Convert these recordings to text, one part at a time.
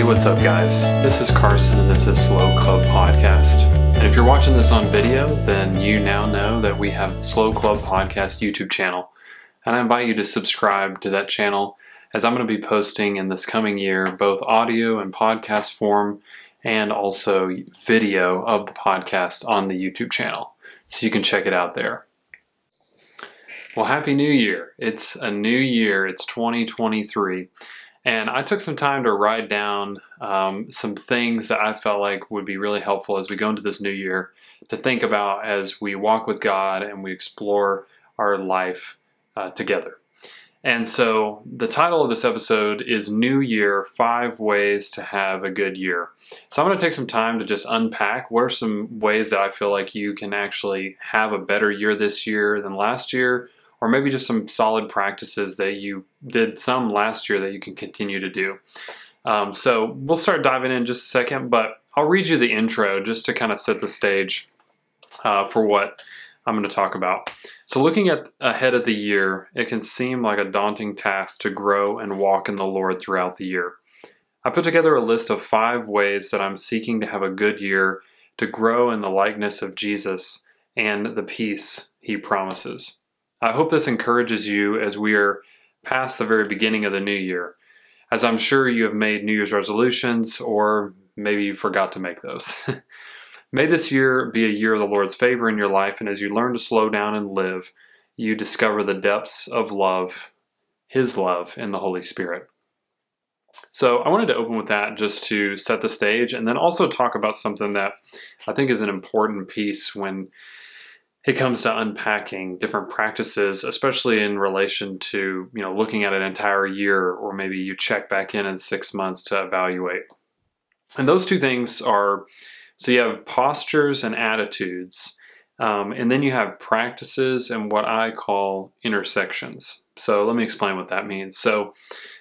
Hey, what's up, guys? This is Carson, and this is Slow Club Podcast. And if you're watching this on video, then you now know that we have the Slow Club Podcast YouTube channel. And I invite you to subscribe to that channel as I'm going to be posting in this coming year both audio and podcast form and also video of the podcast on the YouTube channel. So you can check it out there. Well, Happy New Year. It's a new year, it's 2023. And I took some time to write down um, some things that I felt like would be really helpful as we go into this new year to think about as we walk with God and we explore our life uh, together. And so the title of this episode is New Year Five Ways to Have a Good Year. So I'm going to take some time to just unpack what are some ways that I feel like you can actually have a better year this year than last year, or maybe just some solid practices that you did some last year that you can continue to do. Um, so we'll start diving in just a second, but I'll read you the intro just to kind of set the stage uh, for what I'm going to talk about. So, looking at ahead of the year, it can seem like a daunting task to grow and walk in the Lord throughout the year. I put together a list of five ways that I'm seeking to have a good year to grow in the likeness of Jesus and the peace he promises. I hope this encourages you as we are past the very beginning of the new year, as I'm sure you have made New Year's resolutions or maybe you forgot to make those. May this year be a year of the Lord's favor in your life, and as you learn to slow down and live, you discover the depths of love, His love, in the Holy Spirit. So, I wanted to open with that just to set the stage and then also talk about something that I think is an important piece when it comes to unpacking different practices, especially in relation to, you know, looking at an entire year or maybe you check back in in six months to evaluate. And those two things are so you have postures and attitudes, um, and then you have practices and what I call intersections. So let me explain what that means. So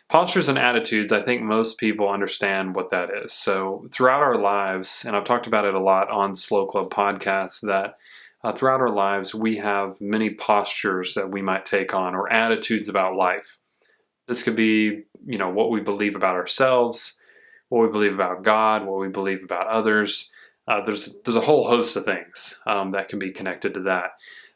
postures and attitudes, I think most people understand what that is. So throughout our lives, and I've talked about it a lot on Slow Club podcasts, that uh, throughout our lives we have many postures that we might take on or attitudes about life. This could be, you know, what we believe about ourselves, what we believe about God, what we believe about others. Uh, there's there's a whole host of things um, that can be connected to that.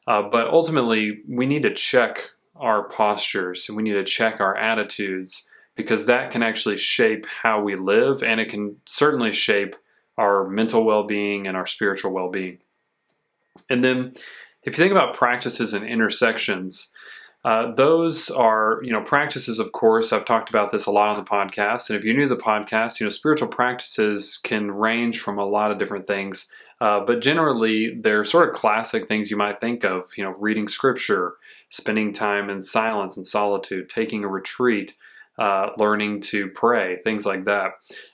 Uh, but ultimately, we need to check our postures and we need to check our attitudes because that can actually shape how we live and it can certainly shape our mental well-being and our spiritual well-being. And then, if you think about practices and intersections, uh, those are, you know, practices, of course. I've talked about this a lot on the podcast. And if you're new to the podcast, you know, spiritual practices can range from a lot of different things. Uh, but generally, they're sort of classic things you might think of, you know, reading scripture, spending time in silence and solitude, taking a retreat, uh, learning to pray, things like that.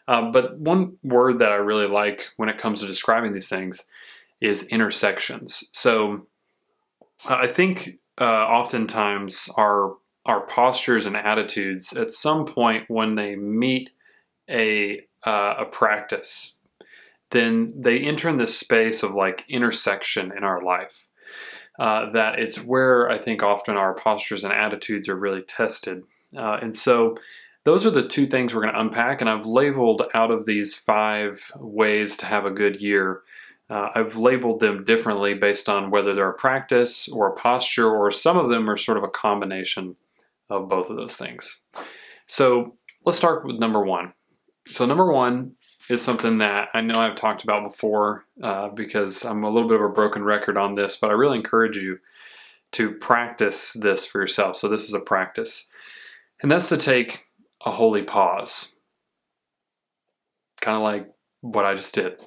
Uh, but one word that I really like when it comes to describing these things is intersections. So I think uh, oftentimes our our postures and attitudes at some point when they meet a uh, a practice, then they enter in this space of like intersection in our life. Uh, that it's where I think often our postures and attitudes are really tested, uh, and so those are the two things we're going to unpack. And I've labeled out of these five ways to have a good year. Uh, I've labeled them differently based on whether they're a practice or a posture, or some of them are sort of a combination of both of those things. So let's start with number one. So, number one is something that I know I've talked about before uh, because I'm a little bit of a broken record on this, but I really encourage you to practice this for yourself. So, this is a practice, and that's to take a holy pause, kind of like what I just did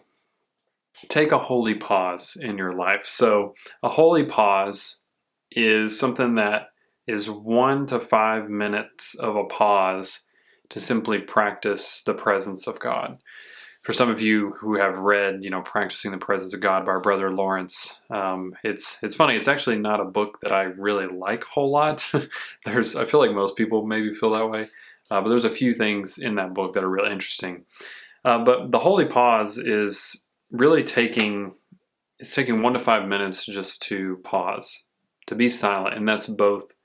take a holy pause in your life. So, a holy pause is something that is one to five minutes of a pause to simply practice the presence of God. For some of you who have read, you know, "Practicing the Presence of God" by our brother Lawrence, um, it's it's funny. It's actually not a book that I really like a whole lot. there's, I feel like most people maybe feel that way, uh, but there's a few things in that book that are really interesting. Uh, but the holy pause is really taking it's taking one to five minutes just to pause, to be silent, and that's both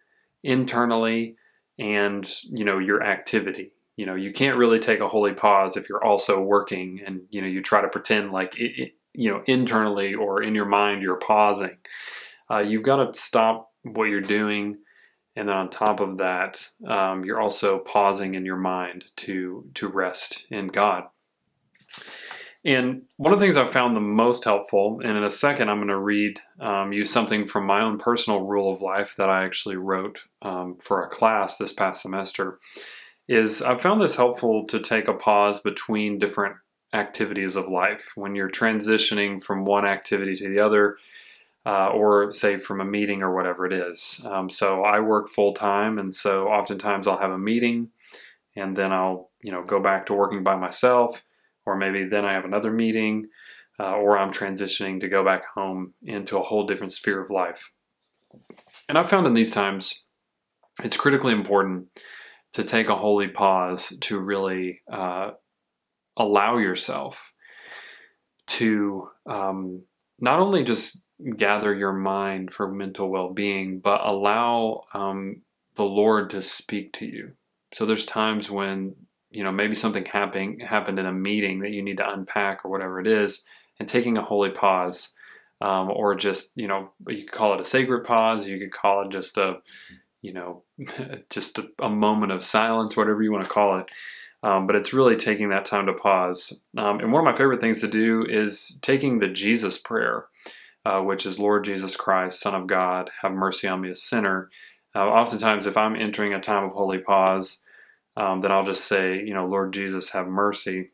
internally and you know your activity. you know you can't really take a holy pause if you're also working and you know you try to pretend like it, it, you know internally or in your mind you're pausing uh, you've got to stop what you're doing and then on top of that um, you're also pausing in your mind to to rest in god and one of the things I've found the most helpful, and in a second I'm going to read um, you something from my own personal rule of life that I actually wrote um, for a class this past semester, is I've found this helpful to take a pause between different activities of life when you're transitioning from one activity to the other. Uh, or say from a meeting or whatever it is. Um, so I work full time, and so oftentimes I'll have a meeting, and then I'll you know go back to working by myself, or maybe then I have another meeting, uh, or I'm transitioning to go back home into a whole different sphere of life. And I've found in these times it's critically important to take a holy pause to really uh, allow yourself to um, not only just gather your mind for mental well being, but allow um, the Lord to speak to you. So there's times when you know maybe something happening happened in a meeting that you need to unpack or whatever it is, and taking a holy pause, um, or just you know you could call it a sacred pause, you could call it just a you know, just a, a, moment of silence, whatever you want to call it. Um, but it's really taking that time to pause. Um, and one of my favorite things to do is taking the Jesus prayer, uh, which is Lord Jesus Christ, Son of God, have mercy on me, a sinner. Uh, oftentimes, if I'm entering a time of holy pause, um, then I'll just say, you know, Lord Jesus, have mercy.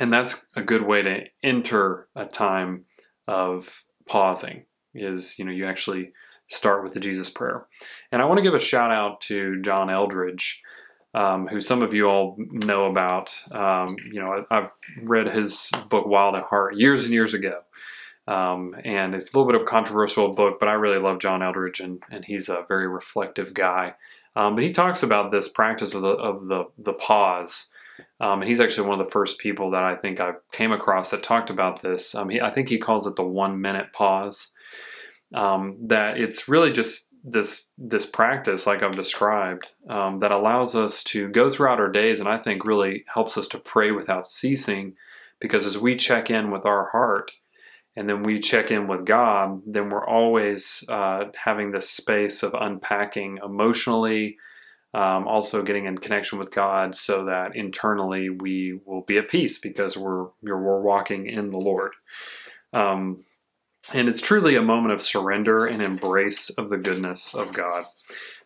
And that's a good way to enter a time of pausing, is, you know, you actually start with the Jesus prayer. And I want to give a shout out to John Eldredge. um, who some of you all know about. Um, you know, I, have read his book Wild at Heart years and years ago. Um, and it's a little bit of a controversial book, but I really love John Eldredge, and, and he's a very reflective guy. Um, but he talks about this practice of the, of the, the pause. Um, and he's actually one of the first people that I think I came across that talked about this. Um, he, I think he calls it the one minute pause um, that it's really just this this practice like i've described um, that allows us to go throughout our days and i think really helps us to pray without ceasing because as we check in with our heart and then we check in with god then we're always uh, having this space of unpacking emotionally um, also getting in connection with god so that internally we will be at peace because we're we're walking in the lord um, and it's truly a moment of surrender and embrace of the goodness of God.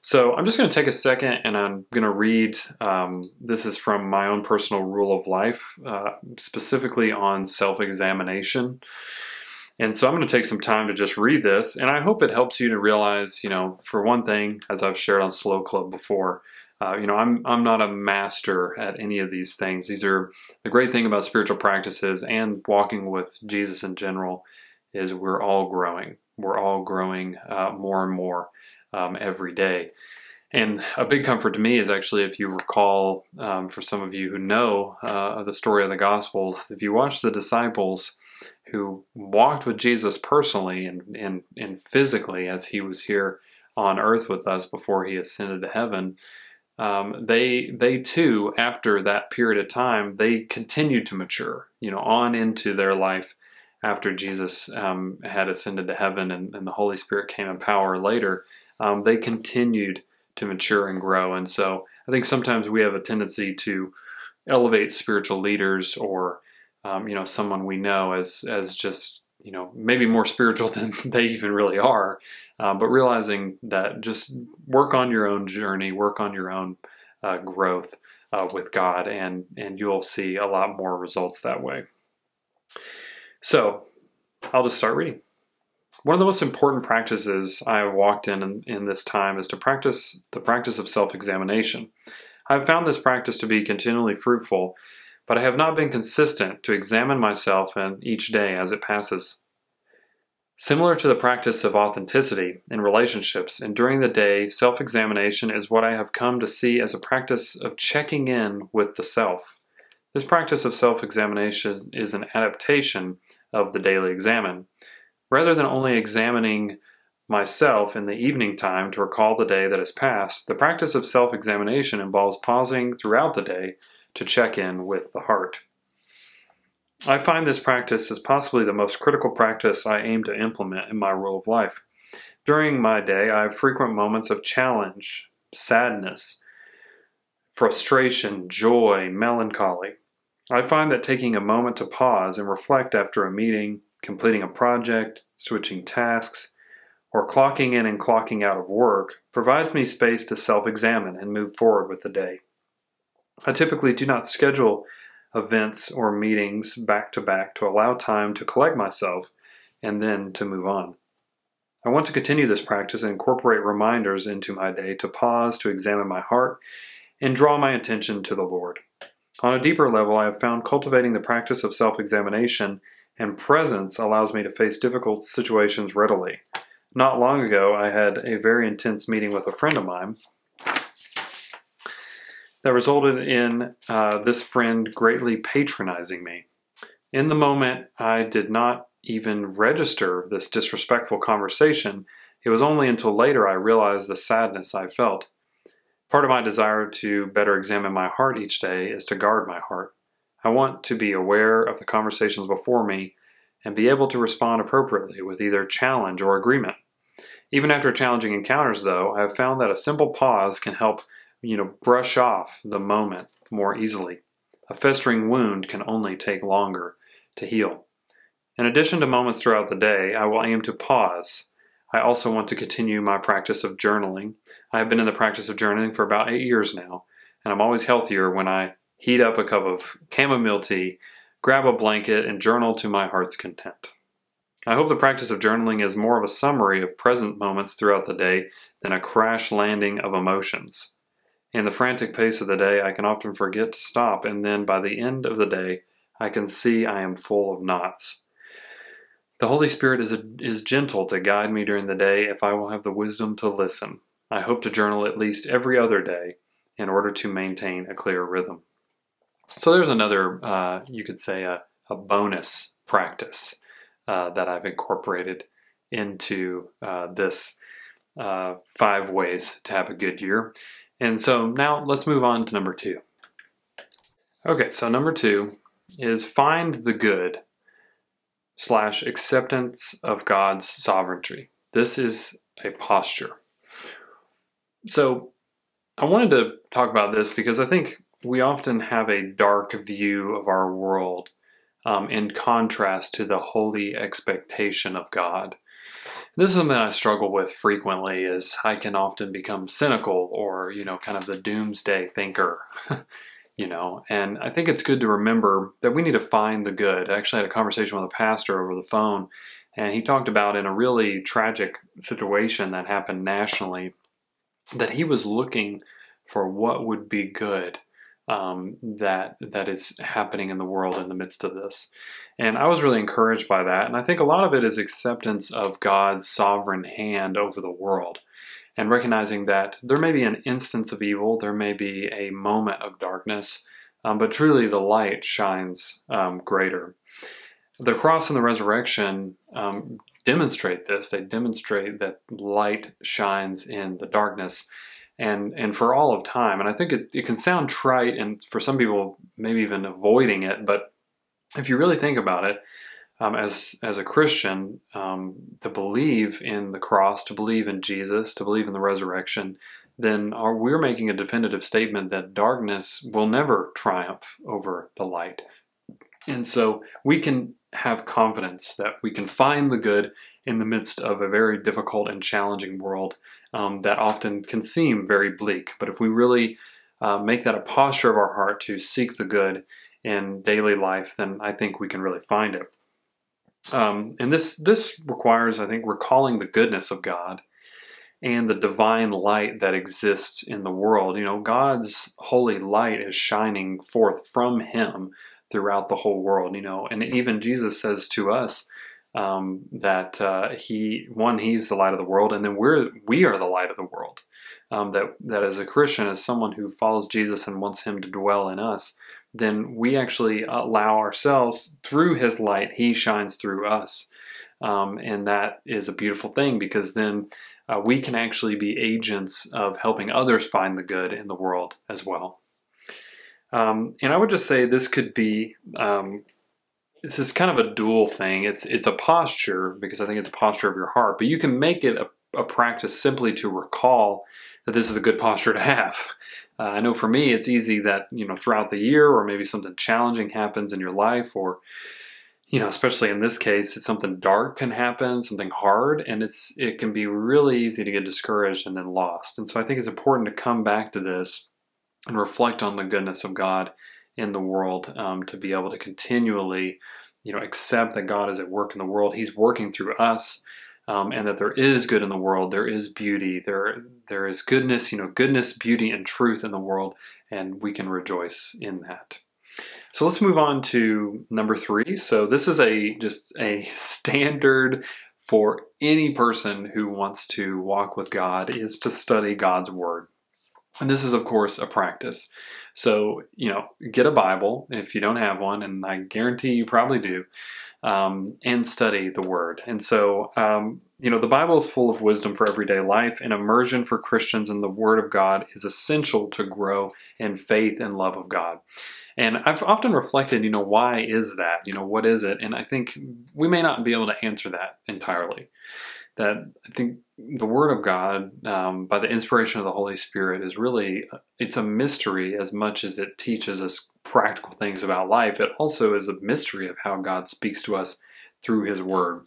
So I'm just going to take a second and I'm going to read. Um, this is from my own personal rule of life, uh, specifically on self examination. And so I'm going to take some time to just read this, and I hope it helps you to realize, you know, for one thing, as I've shared on Slow Club before, uh, you know, I'm I'm not a master at any of these things. These are the great thing about spiritual practices and walking with Jesus in general is we're all growing. We're all growing uh, more and more um, every day. And a big comfort to me is actually, if you recall, um, for some of you who know uh, the story of the Gospels, if you watch the disciples who walked with Jesus personally and, and, and physically as he was here on earth with us before he ascended to heaven, um, they they too, after that period of time, they continued to mature, you know, on into their life after Jesus um, had ascended to heaven and, and, the Holy Spirit came in power later, um, they continued to mature and grow. And so I think sometimes we have a tendency to elevate spiritual leaders or um, you know someone we know as as just you know maybe more spiritual than they even really are, uh, but realizing that just work on your own journey, work on your own uh, growth uh, with God, and and you'll see a lot more results that way. So I'll just start reading. One of the most important practices I have walked in, in in this time is to practice the practice of self examination. I have found this practice to be continually fruitful, but I have not been consistent to examine myself in each day as it passes. Similar to the practice of authenticity in relationships and during the day, self examination is what I have come to see as a practice of checking in with the self. This practice of self examination is an adaptation of the daily examen. Rather than only examining myself in the evening time to recall the day that has passed, the practice of self examination involves pausing throughout the day to check in with the heart. I find this practice is possibly the most critical practice I aim to implement in my rule of life. During my day, I have frequent moments of challenge, sadness, frustration, joy, melancholy. I find that taking a moment to pause and reflect after a meeting, completing a project, switching tasks, or clocking in and clocking out of work provides me space to self examine and move forward with the day. I typically do not schedule events or meetings back to back to allow time to collect myself and then to move on. I want to continue this practice and incorporate reminders into my day to pause, to examine my heart, and draw my attention to the Lord. On a deeper level, I have found cultivating the practice of self examination and presence allows me to face difficult situations readily. Not long ago, I had a very intense meeting with a friend of mine that resulted in uh, this friend greatly patronizing me. In the moment, I did not even register this disrespectful conversation. It was only until later I realized the sadness I felt. Part of my desire to better examine my heart each day is to guard my heart. I want to be aware of the conversations before me and be able to respond appropriately with either challenge or agreement. Even after challenging encounters, though, I have found that a simple pause can help, you know, brush off the moment more easily. A festering wound can only take longer to heal. In addition to moments throughout the day, I will aim to pause. I also want to continue my practice of journaling. I have been in the practice of journaling for about eight years now, and I'm always healthier when I heat up a cup of chamomile tea, grab a blanket, and journal to my heart's content. I hope the practice of journaling is more of a summary of present moments throughout the day than a crash landing of emotions. In the frantic pace of the day, I can often forget to stop, and then by the end of the day, I can see I am full of knots. The Holy Spirit is, a, is gentle to guide me during the day if I will have the wisdom to listen. I hope to journal at least every other day in order to maintain a clear rhythm. So there's another, uh, you could say, a, a bonus practice uh, that I've incorporated into uh, this uh, five ways to have a good year. And so now let's move on to number two. Okay, so number two is find the good slash acceptance of God's sovereignty. This is a posture. So I wanted to talk about this because I think we often have a dark view of our world um, in contrast to the holy expectation of God. This is something I struggle with frequently is I can often become cynical or, you know, kind of the doomsday thinker, you know, and I think it's good to remember that we need to find the good. I actually had a conversation with a pastor over the phone and he talked about in a really tragic situation that happened nationally that he was looking for what would be good um, that that is happening in the world in the midst of this. And I was really encouraged by that. And I think a lot of it is acceptance of God's sovereign hand over the world and recognizing that there may be an instance of evil, there may be a moment of darkness, um, but truly the light shines um, greater. The cross and the resurrection um, demonstrate this. They demonstrate that light shines in the darkness and and for all of time. And I think it, it can sound trite and for some people maybe even avoiding it, but if you really think about it, um, as as a Christian, um, to believe in the cross, to believe in Jesus, to believe in the resurrection, then our, we're making a definitive statement that darkness will never triumph over the light. And so we can have confidence that we can find the good in the midst of a very difficult and challenging world um, that often can seem very bleak. But if we really uh, make that a posture of our heart to seek the good in daily life, then I think we can really find it. Um, and this this requires, I think, recalling the goodness of God and the divine light that exists in the world. You know, God's holy light is shining forth from Him throughout the whole world. You know, and even Jesus says to us um, that uh, he one he's the light of the world, and then we're we are the light of the world. Um, that that as a Christian, as someone who follows Jesus and wants Him to dwell in us, then we actually allow ourselves through His light. He shines through us. Um, and that is a beautiful thing because then uh, we can actually be agents of helping others find the good in the world as well. Um, and I would just say this could be um, this is kind of a dual thing. It's it's a posture because I think it's a posture of your heart, but you can make it a, a practice simply to recall that this is a good posture to have. Uh, I know for me, it's easy that you know throughout the year, or maybe something challenging happens in your life, or you know, especially in this case, it's something dark can happen, something hard, and it's it can be really easy to get discouraged and then lost. And so I think it's important to come back to this and reflect on the goodness of God in the world um, to be able to continually, you know, accept that God is at work in the world. He's working through us. Um, and that there is good in the world, there is beauty, there there is goodness, you know, goodness, beauty, and truth in the world, and we can rejoice in that. So let's move on to number three. So this is a just a standard for any person who wants to walk with God is to study God's word. And this is, of course, a practice. So, you know, get a Bible if you don't have one, and I guarantee you probably do, um, and study the Word. And so, um, you know, the Bible is full of wisdom for everyday life, and immersion for Christians in the Word of God is essential to grow in faith and love of God. And I've often reflected, you know, why is that? You know, what is it? And I think we may not be able to answer that entirely that I think the Word of God, um, by the inspiration of the Holy Spirit, is really it's a mystery as much as it teaches us practical things about life. It also is a mystery of how God speaks to us through His Word.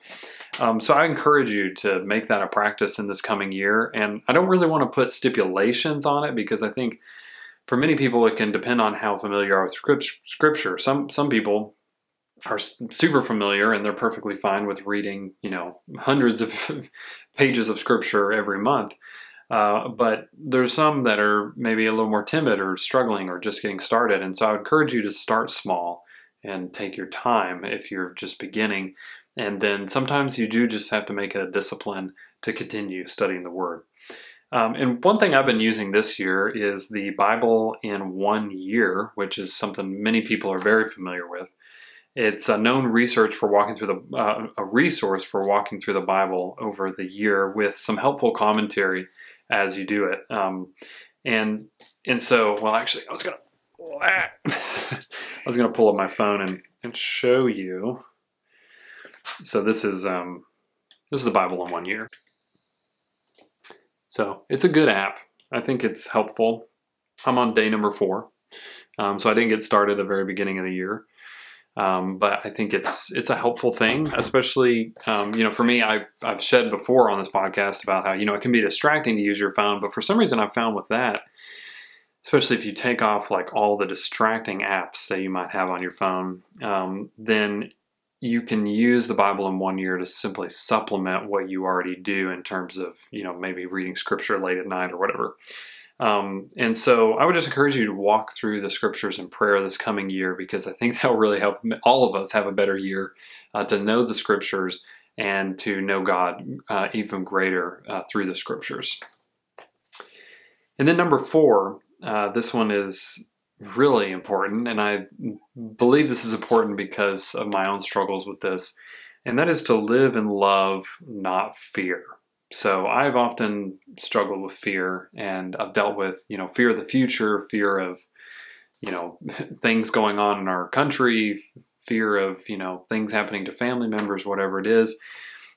Um, so I encourage you to make that a practice in this coming year. And I don't really want to put stipulations on it because I think for many people it can depend on how familiar you are with Scripture. Some some people are super familiar and they're perfectly fine with reading, you know, hundreds of pages of scripture every month. Uh, but there's some that are maybe a little more timid or struggling or just getting started. And so I would encourage you to start small and take your time if you're just beginning. And then sometimes you do just have to make a discipline to continue studying the Word. Um, and one thing I've been using this year is the Bible in one year, which is something many people are very familiar with. It's a known research for walking through the uh, a resource for walking through the Bible over the year with some helpful commentary as you do it. Um, and and so, well, actually, I was gonna I was gonna pull up my phone and, and show you. So this is um, this is the Bible in one year. So it's a good app. I think it's helpful. I'm on day number four, um, so I didn't get started at the very beginning of the year. Um, but I think it's it's a helpful thing, especially um, you know for me. I I've said before on this podcast about how you know it can be distracting to use your phone, but for some reason I've found with that, especially if you take off like all the distracting apps that you might have on your phone, um, then you can use the Bible in one year to simply supplement what you already do in terms of you know maybe reading scripture late at night or whatever. Um, and so I would just encourage you to walk through the scriptures in prayer this coming year because I think that will really help all of us have a better year uh, to know the scriptures and to know God uh, even greater uh, through the scriptures. And then number four, uh, this one is really important, and I believe this is important because of my own struggles with this, and that is to live in love, not fear. So I've often struggled with fear and I've dealt with, you know, fear of the future, fear of, you know, things going on in our country, fear of, you know, things happening to family members, whatever it is.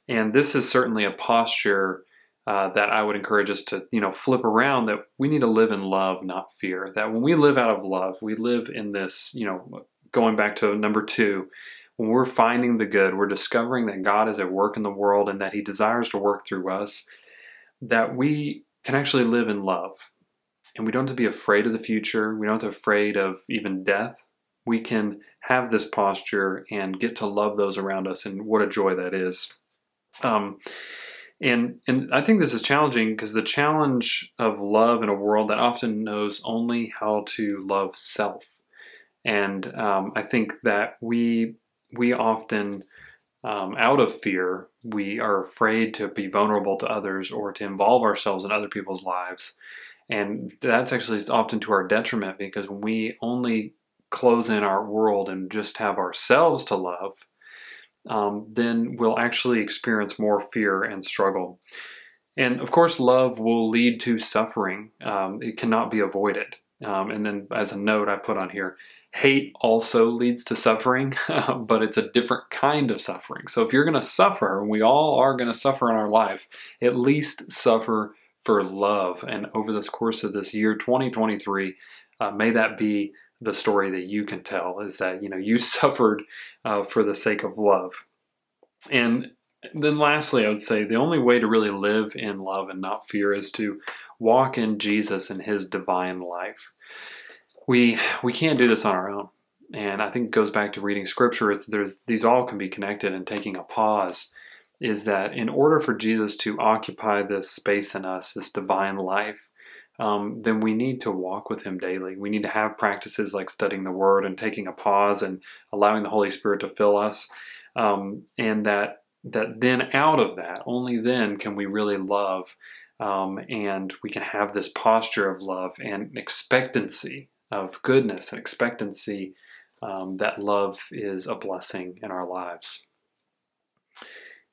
And this is certainly a posture uh, that I would encourage us to, you know, flip around that we need to live in love, not fear. That when we live out of love, we live in this, you know, going back to number two, when we're finding the good, we're discovering that God is at work in the world and that He desires to work through us, that we can actually live in love. And we don't have to be afraid of the future. We don't have to be afraid of even death. We can have this posture and get to love those around us, and what a joy that is. Um, and and I think this is challenging because the challenge of love in a world that often knows only how to love self. And um, I think that we we often, um, out of fear, we are afraid to be vulnerable to others or to involve ourselves in other people's lives. And that's actually often to our detriment because when we only close in our world and just have ourselves to love, um, then we'll actually experience more fear and struggle. And of course, love will lead to suffering. Um, it cannot be avoided. Um, and then, as a note, I put on here hate also leads to suffering, but it's a different kind of suffering. So, if you're going to suffer, and we all are going to suffer in our life, at least suffer for love. And over this course of this year, 2023, uh, may that be the story that you can tell is that you know you suffered uh, for the sake of love and then lastly i would say the only way to really live in love and not fear is to walk in jesus and his divine life we we can't do this on our own and i think it goes back to reading scripture it's there's these all can be connected and taking a pause is that in order for jesus to occupy this space in us this divine life um, then we need to walk with Him daily. We need to have practices like studying the Word and taking a pause and allowing the Holy Spirit to fill us. Um, and that that then out of that, only then can we really love, um, and we can have this posture of love and expectancy of goodness and expectancy um, that love is a blessing in our lives.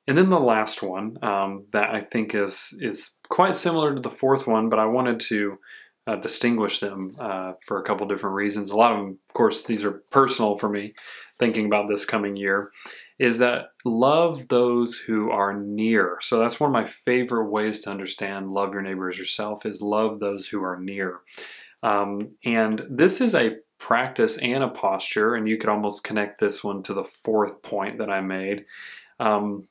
And then the last one um, that I think is is quite similar to the fourth one, but I wanted to uh, distinguish them uh, for a couple different reasons. A lot of them, of course, these are personal for me, thinking about this coming year, is that love those who are near. So that's one of my favorite ways to understand love your neighbor as yourself is love those who are near. Um, and this is a practice and a posture, and you could almost connect this one to the fourth point that I made. Um,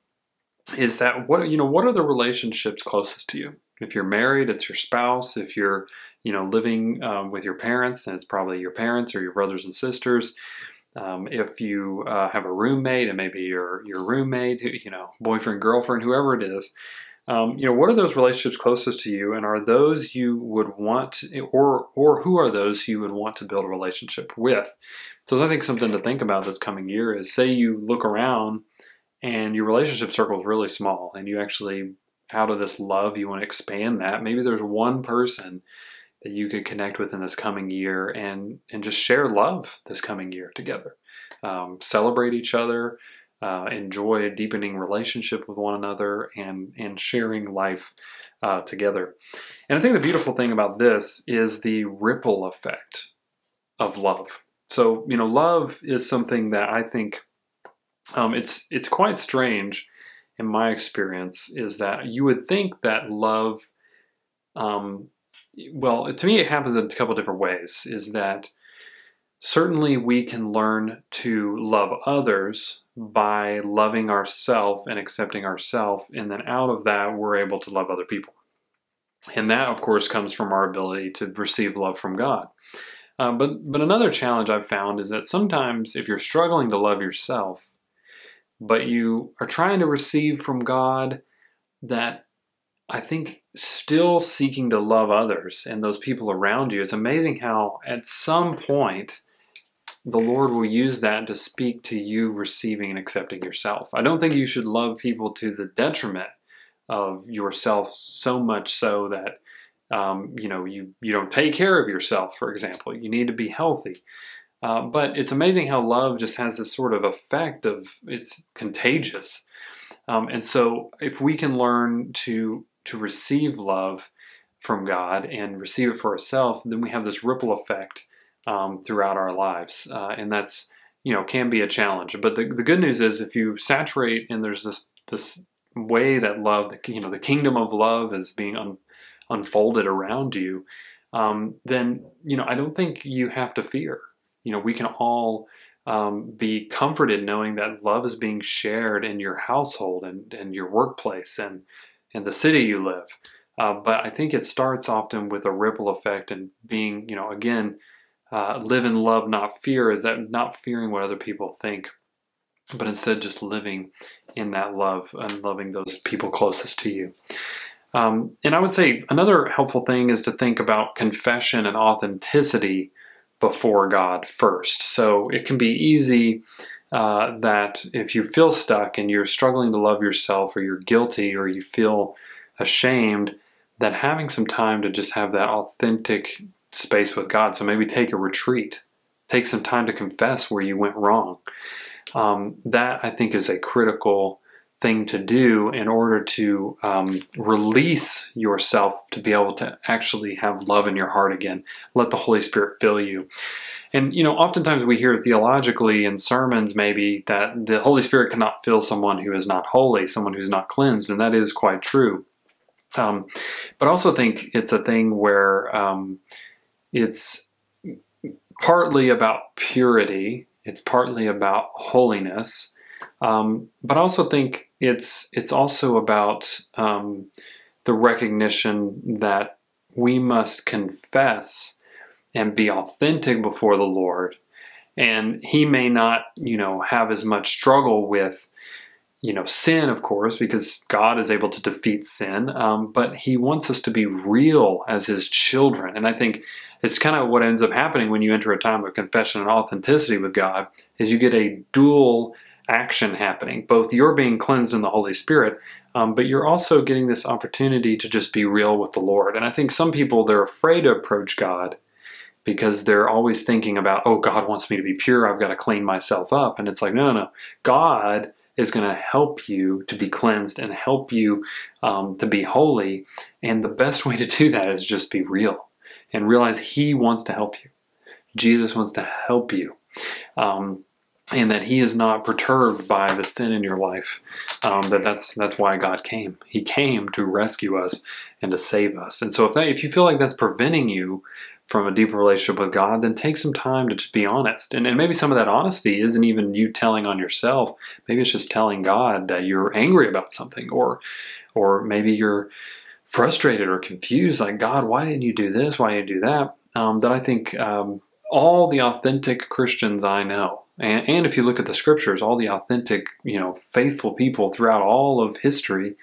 is that what you know what are the relationships closest to you? If you're married it's your spouse. If you're you know living um, with your parents then it's probably your parents or your brothers and sisters. Um, if you uh, have a roommate and maybe your your roommate you know boyfriend girlfriend whoever it is um, you know what are those relationships closest to you? And are those you would want or or who are those you would want to build a relationship with? So i think something to think about this coming year is say you look around and your relationship circle is really small and you actually out of this love you want to expand that. Maybe there's one person that you could connect with in this coming year and and just share love this coming year together. Um, celebrate each other uh, enjoy deepening relationship with one another and and sharing life uh, together. And i think the beautiful thing about this is the ripple effect of love. So you know love is something that i think um, it's it's quite strange in my experience is that you would think that love um, well to me it happens in a couple different ways is that certainly we can learn to love others by loving ourselves and accepting ourselves and then out of that we're able to love other people and that of course comes from our ability to receive love from god uh, but but another challenge i've found is that sometimes if you're struggling to love yourself but you are trying to receive from God that I think still seeking to love others and those people around you. It's amazing how at some point the Lord will use that to speak to you receiving and accepting yourself. I don't think you should love people to the detriment of yourself so much so that um, you know you you don't take care of yourself. For example, you need to be healthy. Uh, but it's amazing how love just has this sort of effect of it's contagious. Um, and so if we can learn to to receive love from God and receive it for ourselves, then we have this ripple effect um, throughout our lives, uh, and that's you know can be a challenge. But the, the good news is if you saturate and there's this this way that love, you know, the kingdom of love is being un, unfolded around you, um, then you know I don't think you have to fear you know, we can all um, be comforted knowing that love is being shared in your household and, and your workplace and, and the city you live. Uh, but I think it starts often with a ripple effect and being, you know, again, uh, live in love, not fear, is that not fearing what other people think, but instead just living in that love and loving those people closest to you. Um, and I would say another helpful thing is to think about confession and authenticity before God first. So it can be easy uh, that if you feel stuck and you're struggling to love yourself or you're guilty or you feel ashamed, that having some time to just have that authentic space with God. So maybe take a retreat, take some time to confess where you went wrong. um, that I think is a critical thing to do in order to um, release yourself to be able to actually have love in your heart again. Let the Holy Spirit fill you. And you know, oftentimes we hear theologically in sermons maybe that the Holy Spirit cannot fill someone who is not holy, someone who's not cleansed, and that is quite true. Um, but also think it's a thing where um, it's partly about purity, it's partly about holiness, um, but I also think it's it's also about um, the recognition that we must confess and be authentic before the Lord. And He may not, you know, have as much struggle with, you know, sin, of course, because God is able to defeat sin. Um, but He wants us to be real as His children. And I think it's kind of what ends up happening when you enter a time of confession and authenticity with God, is you get a dual action happening. Both you're being cleansed in the Holy Spirit, um, but you're also getting this opportunity to just be real with the Lord. And I think some people they're afraid to approach God because they're always thinking about, oh, God wants me to be pure. I've got to clean myself up. And it's like, no, no, no. God is going to help you to be cleansed and help you um, to be holy. And the best way to do that is just be real and realize He wants to help you. Jesus wants to help you. Um, and that he is not perturbed by the sin in your life. Um, that that's that's why God came. He came to rescue us and to save us. And so if that if you feel like that's preventing you from a deeper relationship with God, then take some time to just be honest. And, and maybe some of that honesty isn't even you telling on yourself. Maybe it's just telling God that you're angry about something, or or maybe you're frustrated or confused. Like God, why didn't you do this? Why didn't you do that? Um, that I think um, all the authentic Christians I know and, and if you look at the scriptures, all the authentic, you know, faithful people throughout all of history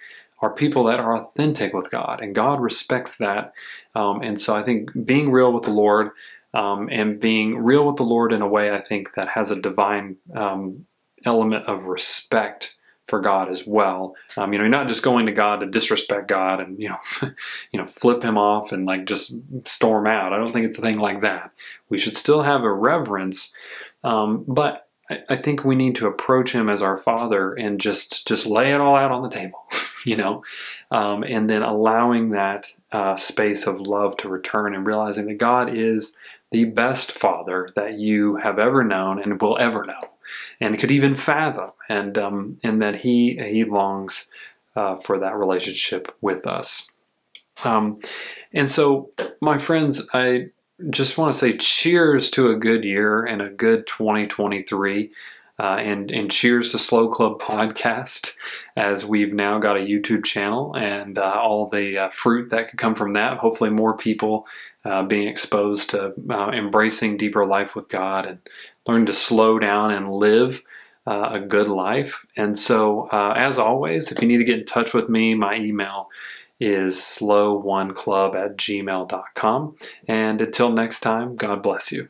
are people that are authentic with God, and God respects that. Um, and so I think being real with the Lord um, and being real with the Lord in a way I think that has a divine um, element of respect for God as well. Um, you know, you're not just going to God to disrespect God and you know, you know, flip him off and like just storm out. I don't think it's a thing like that. We should still have a reverence um, but I, think we need to approach him as our father and just just lay it all out on the table, you know, um, and then allowing that uh, space of love to return and realizing that God is the best father that you have ever known and will ever know, and could even fathom, and um, and that he he longs uh, for that relationship with us. Um, and so, my friends, I just want to say cheers to a good year and a good 2023. Uh, and, and cheers to Slow Club Podcast, as we've now got a YouTube channel and uh, all the uh, fruit that could come from that. Hopefully, more people uh, being exposed to uh, embracing deeper life with God and learn to slow down and live uh, a good life. And so, as always, if you need to get in touch with me, my email is slow1club at gmail.com. And until next time, God bless you.